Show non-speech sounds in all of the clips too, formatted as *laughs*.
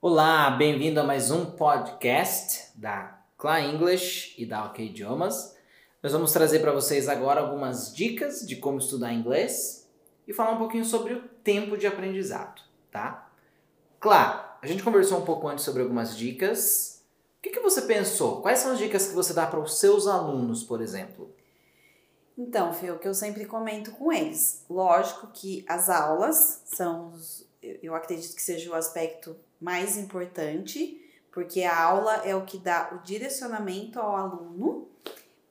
Olá, bem-vindo a mais um podcast da Cla English e da OK Idiomas. Nós vamos trazer para vocês agora algumas dicas de como estudar inglês e falar um pouquinho sobre o tempo de aprendizado, tá? Claro, a gente conversou um pouco antes sobre algumas dicas. O que, que você pensou? Quais são as dicas que você dá para os seus alunos, por exemplo? Então, Fê, o que eu sempre comento com eles. Lógico que as aulas são, eu acredito que seja o aspecto mais importante, porque a aula é o que dá o direcionamento ao aluno.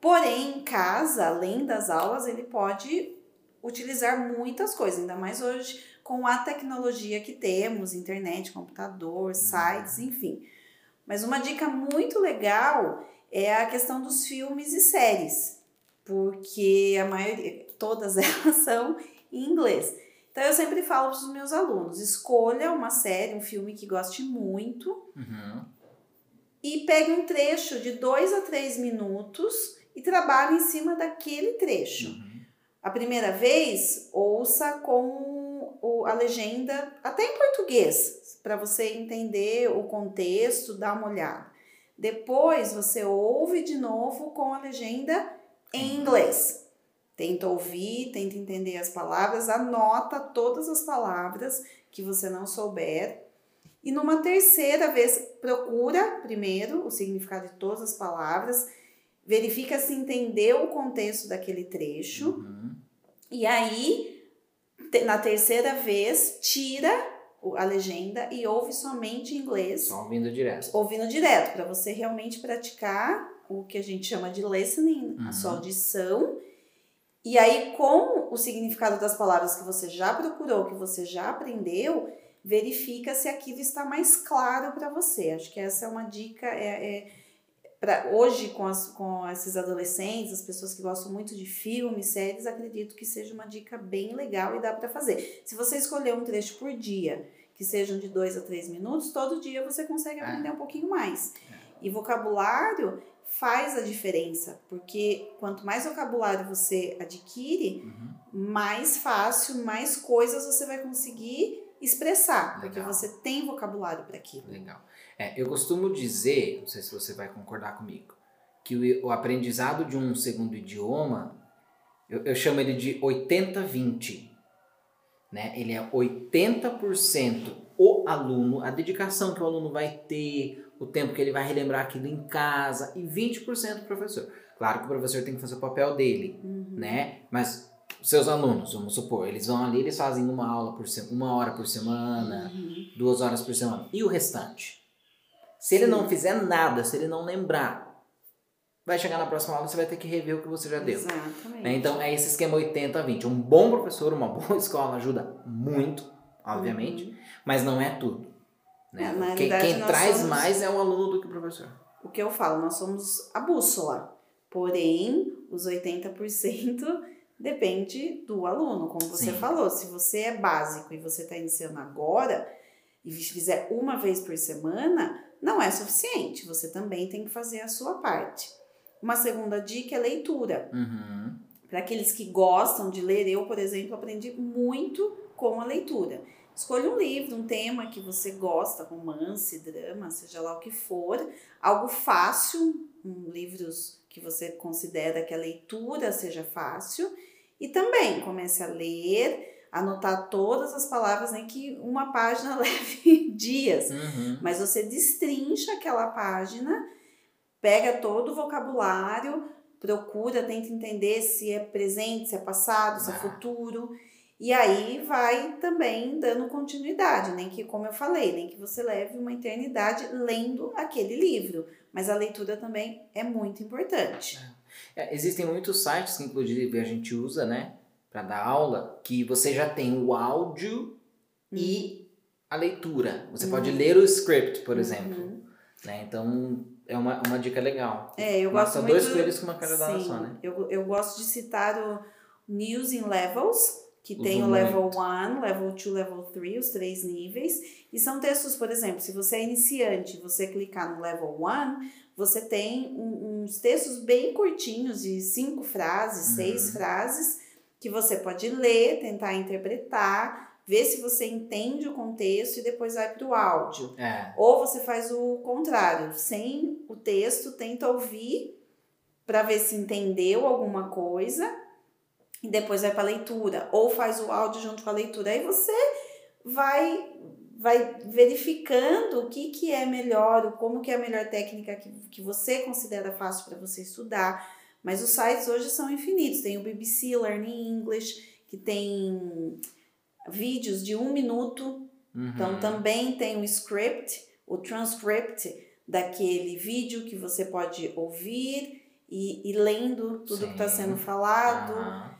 Porém, em casa, além das aulas, ele pode utilizar muitas coisas, ainda mais hoje com a tecnologia que temos, internet, computador, sites, enfim. Mas uma dica muito legal é a questão dos filmes e séries, porque a maioria, todas *laughs* elas são em inglês. Então eu sempre falo para os meus alunos: escolha uma série, um filme que goste muito Uhum. e pegue um trecho de dois a três minutos e trabalhe em cima daquele trecho. Uhum. A primeira vez, ouça com a legenda até em português, para você entender o contexto, dar uma olhada. Depois, você ouve de novo com a legenda em inglês. Tenta ouvir, tenta entender as palavras, anota todas as palavras que você não souber. E numa terceira vez, procura primeiro o significado de todas as palavras, verifica se entendeu o contexto daquele trecho. Uhum. E aí, na terceira vez, tira a legenda e ouve somente em inglês, Só ouvindo direto. ouvindo direto, para você realmente praticar o que a gente chama de listening, Uhum. a sua audição. E aí, com o significado das palavras que você já procurou, que você já aprendeu, verifica se aquilo está mais claro para você. Acho que essa é uma dica. É, é pra, hoje, com, as, com esses adolescentes, as pessoas que gostam muito de filmes, séries, acredito que seja uma dica bem legal e dá para fazer. Se você escolher um trecho por dia, que sejam de dois a três minutos, todo dia você consegue É. aprender um pouquinho mais. E vocabulário faz a diferença, porque quanto mais vocabulário você adquire, Uhum. mais fácil, mais coisas você vai conseguir expressar, porque Legal. você tem vocabulário para aquilo. Legal. É, eu costumo dizer, não sei se você vai concordar comigo, que o, o aprendizado de um segundo idioma, eu, eu chamo ele de 80-20. Né? Ele é 80% o aluno, a dedicação que o aluno vai ter, o tempo que ele vai relembrar aquilo em casa, e 20% o professor. Claro que o professor tem que fazer o papel dele, Uhum. né? Mas seus alunos, vamos supor, eles vão ali, eles fazem uma aula por uma hora por semana, Uhum. duas horas por semana. E o restante? Se ele Sim. não fizer nada, se ele não lembrar, vai chegar na próxima aula e você vai ter que rever o que você já deu. Exatamente. Né? Então é esse esquema 80-20. Um bom professor, uma boa *laughs* escola ajuda muito, obviamente, Uhum. mas não é tudo. Né? É, quem quem traz somos- mais é o aluno do que o professor. O que eu falo, nós somos a bússola. Porém, os 80% *laughs* depende do aluno, como você Sim. falou. Se você é básico e você está iniciando agora e fizer uma vez por semana, não é suficiente. Você também tem que fazer a sua parte. Uma segunda dica é leitura. Uhum. Para aqueles que gostam de ler, eu, por exemplo, aprendi muito com a leitura. Escolha um livro, um tema que você gosta, romance, drama, seja lá o que for, algo fácil, um, livros que você considera que a leitura seja fácil, e também comece a ler, anotar todas as palavras, nem que uma página *laughs* leve dias, Uhum. mas você destrincha aquela página, pega todo o vocabulário, procura, tenta entender se é presente, se é passado, se é Ah. futuro. E aí vai também dando continuidade, nem que, como eu falei, nem que você leve uma eternidade lendo aquele livro. Mas a leitura também é muito importante. É, existem muitos sites que inclusive a gente usa, né, para dar aula, que você já tem o áudio e a leitura. Você pode Uhum. ler o script, por exemplo. Uhum. Né? Então é uma, uma dica legal. É, eu gosto muito... dois coelhos com uma cajadada Sim, só, né? eu, eu gosto de citar o News in Levels, que tem o Level muito. 1, Level 2, Level 3, os três níveis. E são textos, por exemplo, se você é iniciante e você clicar no Level 1, você tem um- uns textos bem curtinhos, de cinco frases, Uhum. seis frases, que você pode ler, tentar interpretar, vê se você entende o contexto e depois vai para o áudio. É. Ou você faz o contrário, sem o texto, tenta ouvir para ver se entendeu alguma coisa e depois vai para a leitura. Ou faz o áudio junto com a leitura. Aí você vai vai verificando o que, que é melhor, como que é a melhor técnica que, que você considera fácil para você estudar. Mas os sites hoje são infinitos. Tem o BBC Learning English, que tem vídeos de um minuto. Uhum. Então também tem o script, o transcript daquele vídeo que você pode ouvir e, e lendo tudo que está Sim. sendo falado Aham.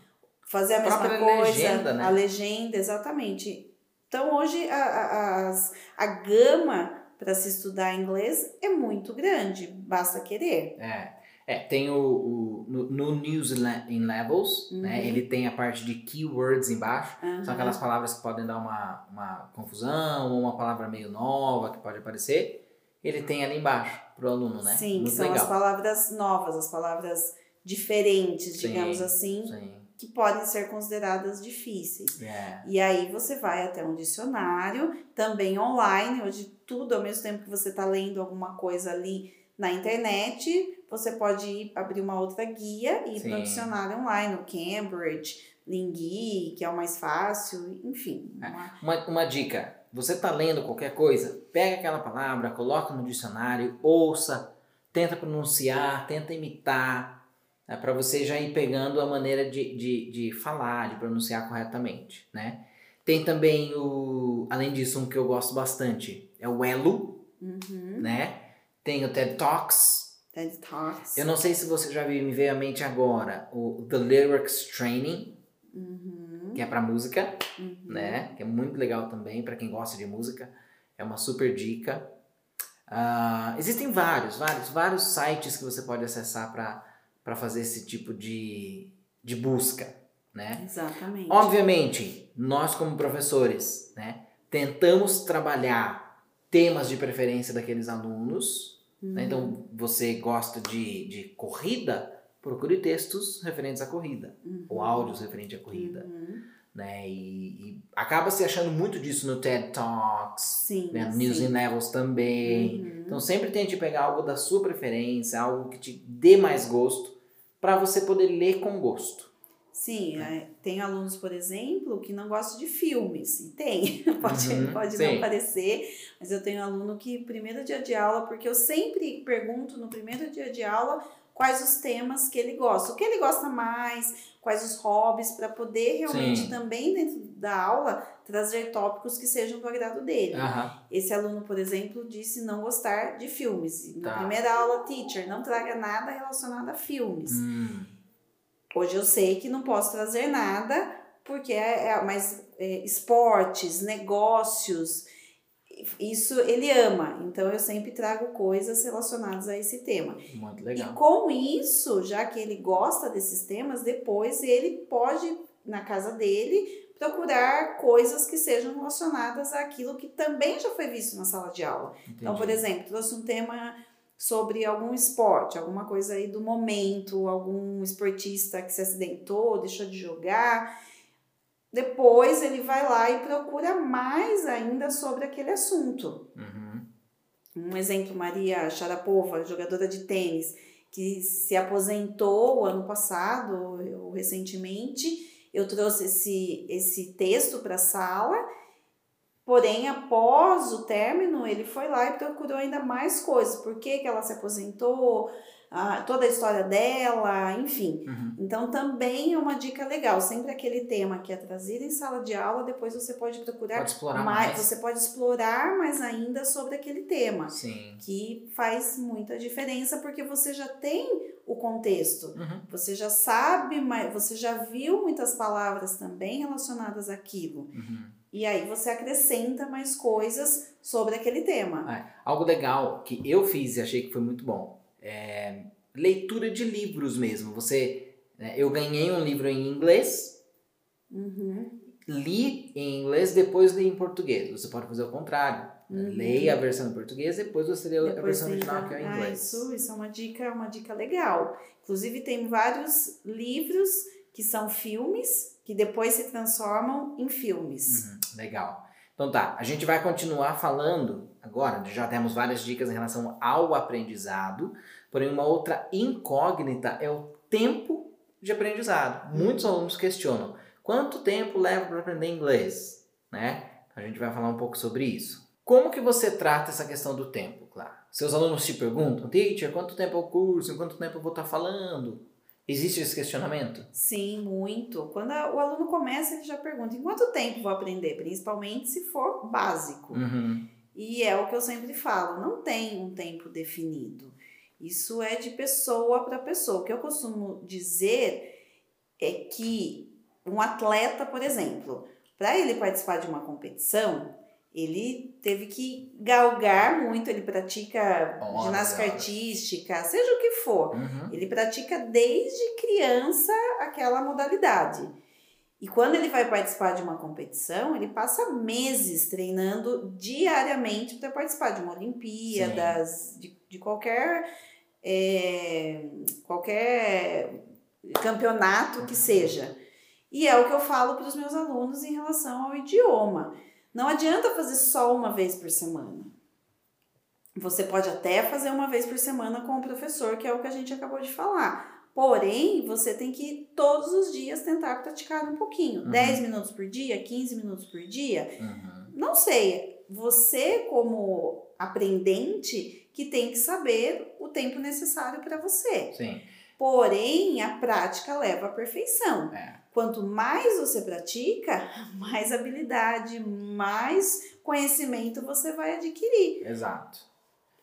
Fazer a A mesma coisa, legenda, né? a legenda, exatamente. Então hoje a, a, as- a gama para se estudar inglês é muito grande, basta querer. É. É, tem o, o no, no News in Levels, né? Uhum. Ele tem a parte de keywords embaixo. Aham. São aquelas palavras que podem dar uma, uma confusão ou uma palavra meio nova que pode aparecer. Ele tem ali embaixo pro aluno, né? Sim, Muito são legal. as palavras novas, as palavras diferentes, Sim, digamos assim, Sim. Que podem ser consideradas difíceis. É. E aí você vai até um dicionário, também online, hoje tudo ao mesmo tempo que você está lendo alguma coisa ali na internet, você pode ir abrir uma outra guia e ir para um dicionário online, o Cambridge, Lingui, que é o mais fácil, enfim. É. uma- Uma, uma dica: você tá lendo qualquer coisa, pega aquela palavra, coloca no dicionário, ouça, tenta pronunciar, tenta imitar, né, para você já ir pegando a maneira de, de, de falar, de pronunciar corretamente, né? Tem também o, além disso, um que eu gosto bastante, é o Elo, Uhum. né? Tem o TED Talks. TED Talks. Eu não sei se você já viu, me veio à mente agora, o The Lyrics Training, Uhum. que é para música, Uhum. né? Que é muito legal também para quem gosta de música. É uma super dica. Ah, existem vários, vários, vários sites que você pode acessar para fazer esse tipo de, de busca, né? Exatamente. Obviamente, nós como professores, né, tentamos trabalhar temas de preferência daqueles alunos. né? Então, você gosta de, de corrida, procure textos referentes à corrida, ou áudios referentes à corrida Uhum. né? E, e acaba se achando muito disso no TED Talks, Sim, né? no sim. News in Levels também. Uhum. Então sempre tente pegar algo da sua preferência, algo que te dê mais gosto, para você poder ler com gosto. Sim, é, tem alunos, por exemplo, que não gostam de filmes. E tem, *laughs* pode, Uhum, pode sim. não parecer, mas eu tenho aluno que, primeiro dia de aula, porque eu sempre pergunto no primeiro dia de aula quais os temas que ele gosta, o que ele gosta mais, quais os hobbies, para poder realmente Sim. também, dentro da aula, trazer tópicos que sejam do agrado dele. Aham. Esse aluno, por exemplo, disse não gostar de filmes. Na Tá. primeira aula, teacher, não traga nada relacionado a filmes. Hum, Hoje eu sei que não posso trazer nada, porque é, é mais é, esportes, negócios, isso ele ama. Então eu sempre trago coisas relacionadas a esse tema. muito E legal. com isso, já que ele gosta desses temas, depois ele pode, na casa dele, procurar coisas que sejam relacionadas àquilo que também já foi visto na sala de aula. Então, por Entendi. exemplo, trouxe um tema sobre algum esporte, alguma coisa aí do momento, algum esportista que se acidentou, deixou de jogar. Depois ele vai lá e procura mais ainda sobre aquele assunto. Uhum. Um exemplo, Maria Sharapova, jogadora de tênis, que se aposentou ano passado ou recentemente. Eu trouxe esse, esse texto para a sala, porém, após o término, ele foi lá e procurou ainda mais coisas. Por que, que ela se aposentou, ah, toda a história dela, enfim. Uhum. Então, também é uma dica legal. Sempre aquele tema que é trazido em sala de aula, depois você pode procurar Pode explorar mais. Você pode explorar mais ainda sobre aquele tema Sim. que faz muita diferença porque você já tem o contexto. Uhum. Você já sabe, mas você já viu muitas palavras também relacionadas àquilo. Uhum. E aí você acrescenta mais coisas sobre aquele tema. É, algo legal que eu fiz e achei que foi muito bom é leitura de livros mesmo. Você, né, eu ganhei um livro em inglês, Uhum. li em inglês, depois li em português. Você pode fazer o contrário. Uhum. Leia a versão em português, depois você lê a Depois versão tem original já- que é em ah, inglês. isso, isso é uma dica, uma dica legal. Inclusive tem vários livros que são filmes que depois se transformam em filmes. Uhum, legal. Então tá, a gente vai continuar falando agora, já temos várias dicas em relação ao aprendizado, porém uma outra incógnita é o tempo de aprendizado. Muitos alunos questionam, quanto tempo leva para aprender inglês? Né? A gente vai falar um pouco sobre isso. Como que você trata essa questão do tempo, claro? Seus alunos te perguntam, teacher, quanto tempo é o curso? Quanto tempo eu vou estar falando? Existe esse questionamento? Sim, muito. Quando a, o aluno começa, ele já pergunta: em quanto tempo vou aprender? Principalmente se for básico. Uhum. E é o que eu sempre falo: não tem um tempo definido. Isso é de pessoa para pessoa. O que eu costumo dizer é que um atleta, por exemplo, para ele participar de uma competição, ele teve que galgar muito, ele pratica ginástica artística, seja o que for. Uhum. Ele pratica desde criança aquela modalidade. E quando ele vai participar de uma competição, ele passa meses treinando diariamente para participar de uma Olimpíadas, de, de qualquer, é, qualquer campeonato que seja. E é o que eu falo para os meus alunos em relação ao idioma. Não adianta fazer só uma vez por semana. Você pode até fazer uma vez por semana com o professor, que é o que a gente acabou de falar. Porém, você tem que todos os dias tentar praticar um pouquinho. Uhum. 10 minutos por dia, 15 minutos por dia. Uhum. Não sei. Você, como aprendente, que tem que saber o tempo necessário para você. Sim. Porém, a prática leva à perfeição. É. Quanto mais você pratica, mais habilidade, mais conhecimento você vai adquirir. Exato.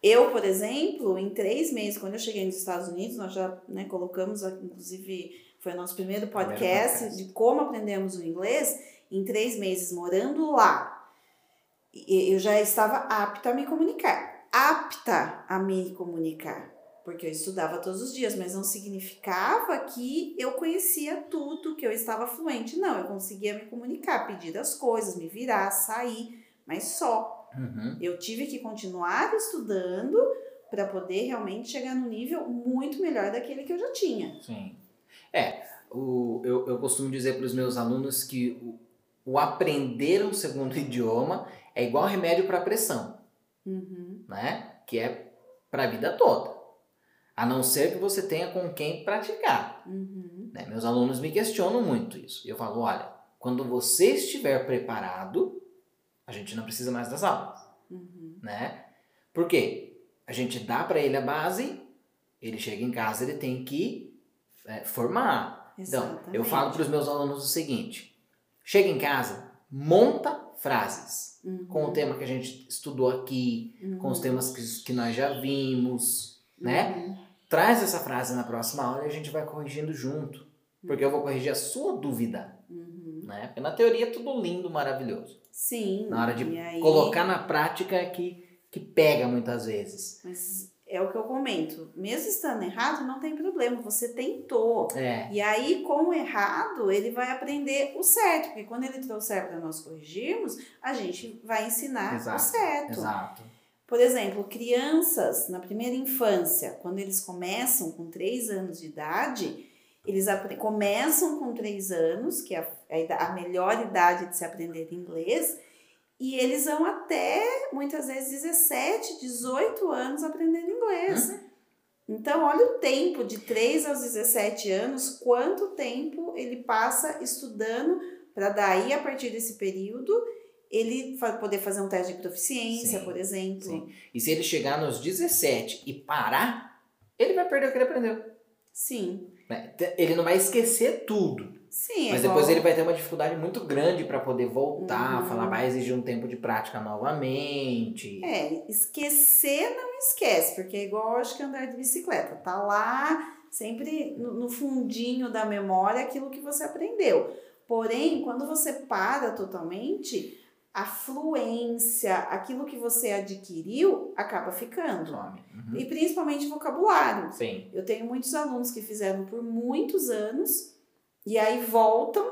Eu, por exemplo, em três meses, quando eu cheguei nos Estados Unidos, nós já né, colocamos, inclusive, foi o nosso primeiro podcast, Primeiro podcast. de como aprendemos o inglês. Em três meses morando lá, eu já estava apta a me comunicar. Apta a me comunicar. Porque eu estudava todos os dias, mas não significava que eu conhecia tudo, que eu estava fluente. Não, eu conseguia me comunicar, pedir as coisas, me virar, sair, mas só. Uhum. Eu tive que continuar estudando para poder realmente chegar no nível muito melhor daquele que eu já tinha. Sim. É, o, eu, eu costumo dizer para os meus alunos que o, o aprender um segundo *laughs* idioma é igual remédio para pressão, Uhum. né? Que é para a vida toda. A não ser que você tenha com quem praticar. Uhum. né? Meus alunos me questionam muito isso. Eu falo, olha, quando você estiver preparado, a gente não precisa mais das aulas, Uhum. né? Por quê? A gente dá para ele a base, ele chega em casa, ele tem que é, formar. Então, eu Exatamente. falo para os meus alunos o seguinte: chega em casa, monta frases Uhum. com o tema que a gente estudou aqui, com os temas que, que nós já vimos, né? Uhum. Traz essa frase na próxima aula e a gente vai corrigindo junto. Porque eu vou corrigir a sua dúvida, Uhum. né? Porque na teoria é tudo lindo, maravilhoso. Sim. Na hora de aí- colocar na prática é que, que pega muitas vezes. Mas é o que eu comento. Mesmo estando errado, não tem problema. Você tentou. É, E aí, com o errado, ele vai aprender o certo. Porque quando ele trouxer para nós corrigirmos, a gente vai ensinar Exato, o certo. exato. Por exemplo, crianças na primeira infância, quando eles começam com 3 anos de idade, eles começam com 3 anos, que é a, a ida- a melhor idade de se aprender inglês, e eles vão até muitas vezes 17, 18 anos aprendendo inglês. Então, olha o tempo de 3 aos 17 anos, quanto tempo ele passa estudando para daí, a partir desse período, ele poder fazer um teste de proficiência, Sim, por exemplo. Sim. E se ele chegar nos 17 e parar, ele vai perder o que ele aprendeu. Sim. Né? Ele não vai esquecer tudo. Sim, é Mas igual- depois ele vai ter uma dificuldade muito grande para poder voltar, Uhum. falar, vai exigir um tempo de prática novamente. É, esquecer não esquece, porque é igual acho que andar de bicicleta. Tá lá sempre no fundinho da memória aquilo que você aprendeu. Porém, quando você para totalmente, a fluência, aquilo que você adquiriu, acaba ficando. Uhum. E principalmente vocabulário. Sim. Eu tenho muitos alunos que fizeram por muitos anos e aí voltam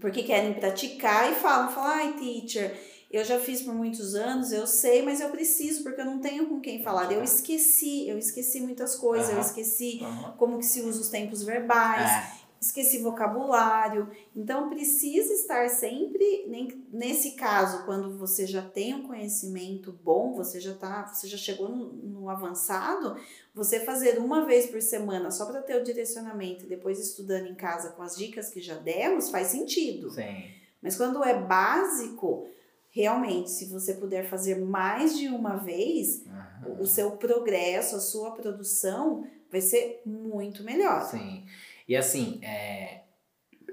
porque querem praticar e falam, falam, ai teacher, eu já fiz por muitos anos, eu sei, mas eu preciso porque eu não tenho com quem falar. Eu esqueci, eu esqueci muitas coisas, eu Aham. esqueci Uhum. como que se usa os tempos verbais. É, esqueci vocabulário. Então precisa estar sempre nesse caso, quando você já tem um conhecimento bom, você já tá, você já chegou no, no avançado, você fazer uma vez por semana só para ter o direcionamento e depois estudando em casa com as dicas que já demos, faz sentido. Sim. Mas quando é básico, realmente, se você puder fazer mais de uma vez, uhum. o seu progresso, a sua produção vai ser muito melhor. Sim. E assim, é,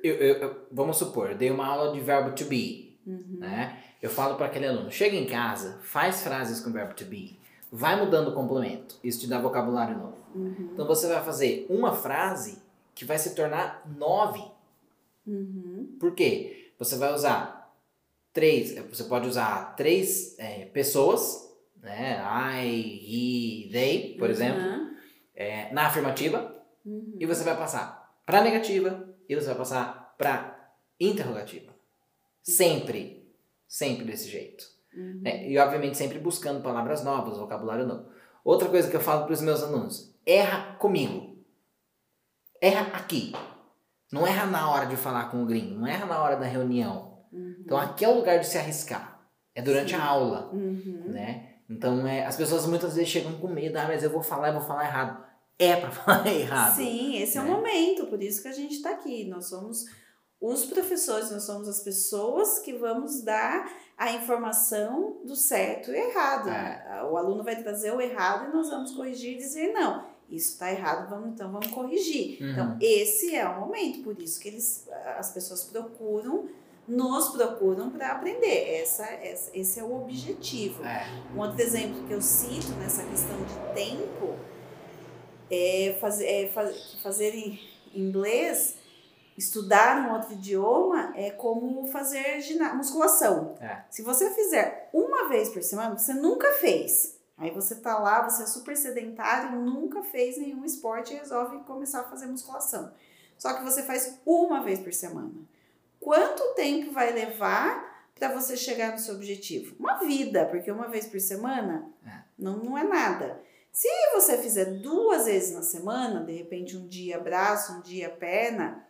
eu, eu, vamos supor, eu dei uma aula de verbo to be, uhum. né? Eu falo para aquele aluno, chega em casa, faz frases com verbo to be, vai mudando o complemento, isso te dá vocabulário novo. Uhum. Então você vai fazer uma frase que vai se tornar nove. Uhum. Por quê? Você vai usar três, você pode usar três é, pessoas, né? I, he, they, por exemplo, é, na afirmativa, e você vai passar para negativa e você vai passar para interrogativa. Sempre. Sempre desse jeito. Uhum. É, e obviamente sempre buscando palavras novas, vocabulário novo. Outra coisa que eu falo para os meus alunos: erra comigo. Erra aqui. Não erra na hora de falar com o gringo, não erra na hora da reunião. Uhum. Então aqui é o lugar de se arriscar. É durante Sim. a aula, uhum. né? Então é, as pessoas muitas vezes chegam com medo, ah, mas eu vou falar, eu vou falar errado é para *laughs* falar errado. Sim, esse né? é o né? momento, por isso que a gente está aqui. Nós somos os professores, nós somos as pessoas que vamos dar a informação do certo e errado. É. O aluno vai trazer o errado e nós vamos corrigir e dizer não. Isso está errado, vamos então vamos corrigir. Uhum. Então esse é o momento, por isso que eles, as pessoas procuram nos procuram para aprender. Essa, essa, esse é o objetivo. É. Um outro exemplo que eu cito nessa questão de tempo é, faz, é, faz, fazer em inglês, estudar um outro idioma é como fazer musculação. É. Se você fizer uma vez por semana, você nunca fez. Aí você tá lá, você é super sedentário, nunca fez nenhum esporte e resolve começar a fazer musculação. Só que você faz uma vez por semana. Quanto tempo vai levar para você chegar no seu objetivo? Uma vida, porque uma vez por semana é. não, não é nada. Se você fizer duas vezes na semana, de repente um dia braço, um dia perna,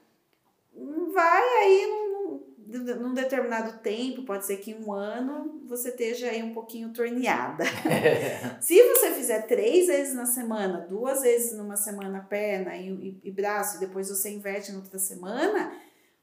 vai aí num, num determinado tempo, pode ser que em um ano você esteja aí um pouquinho torneada. *laughs* Se você fizer três vezes na semana, duas vezes numa semana perna e, e, e braço, e depois você inverte na outra semana,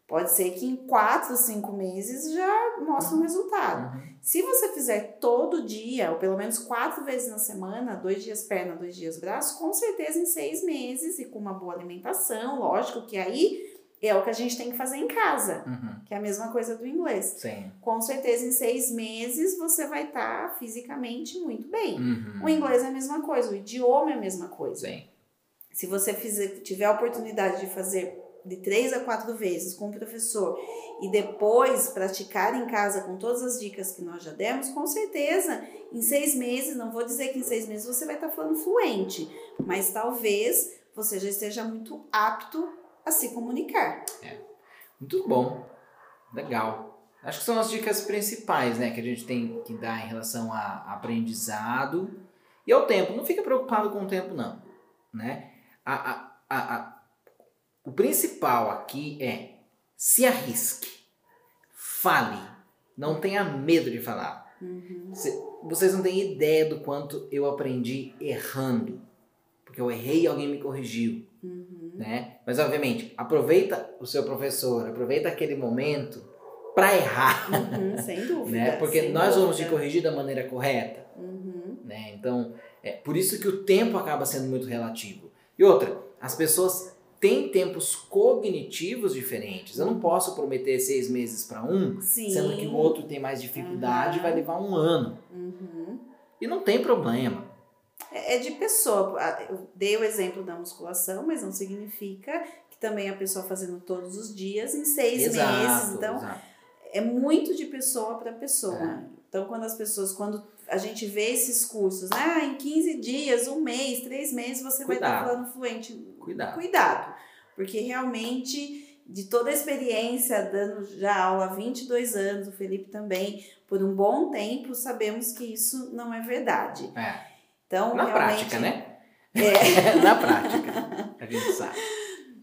Pode ser que em quatro, cinco meses já mostre um uhum. resultado. Uhum. Se você fizer todo dia, ou pelo menos quatro vezes na semana, dois dias perna, dois dias braço, com certeza em seis meses e com uma boa alimentação, lógico que aí é o que a gente tem que fazer em casa, uhum. que é a mesma coisa do inglês. Sim. Com certeza em seis meses você vai estar tá fisicamente muito bem. Uhum. O inglês é a mesma coisa, o idioma é a mesma coisa. Sim. Se você fizer, tiver a oportunidade de fazer de três a quatro vezes com o professor e depois praticar em casa com todas as dicas que nós já demos, com certeza em seis meses, não vou dizer que em seis meses você vai estar falando fluente, mas talvez você já esteja muito apto a se comunicar. É. Muito bom, legal. Acho que são as dicas principais né, que a gente tem que dar em relação a aprendizado e ao tempo. Não fica preocupado com o tempo, não. Né? A, a, a o principal aqui é se arrisque, fale, não tenha medo de falar. Uhum. Vocês não têm ideia do quanto eu aprendi errando, porque eu errei e alguém me corrigiu, uhum. né? Mas obviamente aproveita o seu professor, aproveita aquele momento para errar, uhum, sem *laughs* dúvida, né? Porque nós dúvida. vamos te corrigir da maneira correta, uhum. né? Então é por isso que o tempo acaba sendo muito relativo. E outra, as pessoas tem tempos cognitivos diferentes. Eu não posso prometer seis meses para um, Sim. sendo que o outro tem mais dificuldade e vai levar um ano. Uhum. E não tem problema. É, é de pessoa. Eu dei o exemplo da musculação, mas não significa que também a pessoa fazendo todos os dias em seis exato, meses. Então, exato. é muito de pessoa para pessoa. É. Então, quando as pessoas, quando a gente vê esses cursos, ah, em 15 dias, um mês, três meses, você Cuidado. vai estar falando fluente. Cuidado. Cuidado. Porque realmente, de toda a experiência, dando já aula há 22 anos, o Felipe também, por um bom tempo, sabemos que isso não é verdade. É. Então, Na prática, né? É. *laughs* Na prática, a gente sabe.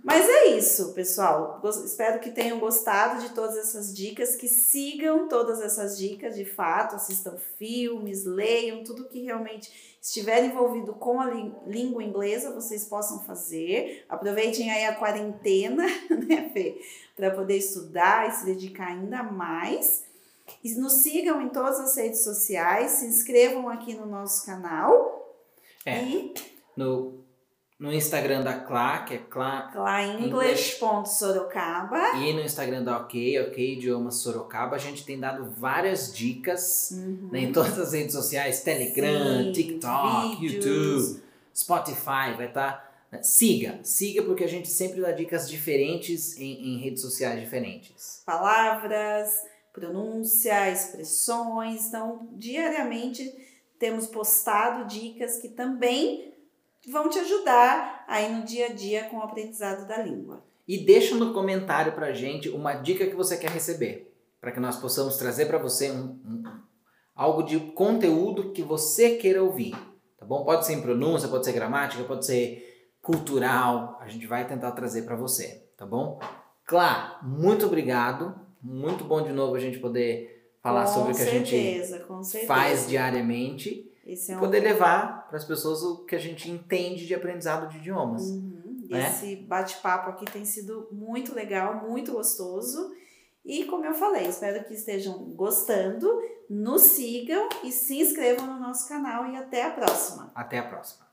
Mas é isso, pessoal. Espero que tenham gostado de todas essas dicas, que sigam todas essas dicas de fato, assistam filmes, leiam, tudo que realmente estiver envolvido com a língua inglesa, vocês possam fazer. Aproveitem aí a quarentena, *laughs* né, Fê? Para poder estudar e se dedicar ainda mais. E nos sigam em todas as redes sociais, se inscrevam aqui no nosso canal. É. E no no Instagram da Clá, que é Clá, Clá English.sorocaba. E no Instagram da OK, OK Idiomas Sorocaba, a gente tem dado várias dicas uhum. né, em todas as redes sociais, Telegram, Sim, TikTok, vídeos. YouTube, Spotify, vai estar... Tá, né, siga, siga porque a gente sempre dá dicas diferentes em, em redes sociais diferentes. Palavras, pronúncia, expressões, então diariamente temos postado dicas que também vão te ajudar aí no dia a dia com o aprendizado da língua. E deixa no comentário pra gente uma dica que você quer receber, para que nós possamos trazer para você um, um, algo de conteúdo que você queira ouvir, tá bom? Pode ser em pronúncia, pode ser gramática, pode ser cultural, a gente vai tentar trazer para você, tá bom? Claro, muito obrigado, muito bom de novo a gente poder falar com sobre o que certeza, a gente faz diariamente é um... poder levar para as pessoas o que a gente entende de aprendizado de idiomas. Uhum. Né? Esse bate-papo aqui tem sido muito legal, muito gostoso. E como eu falei, espero que estejam gostando, nos sigam e se inscrevam no nosso canal e até a próxima. Até a próxima.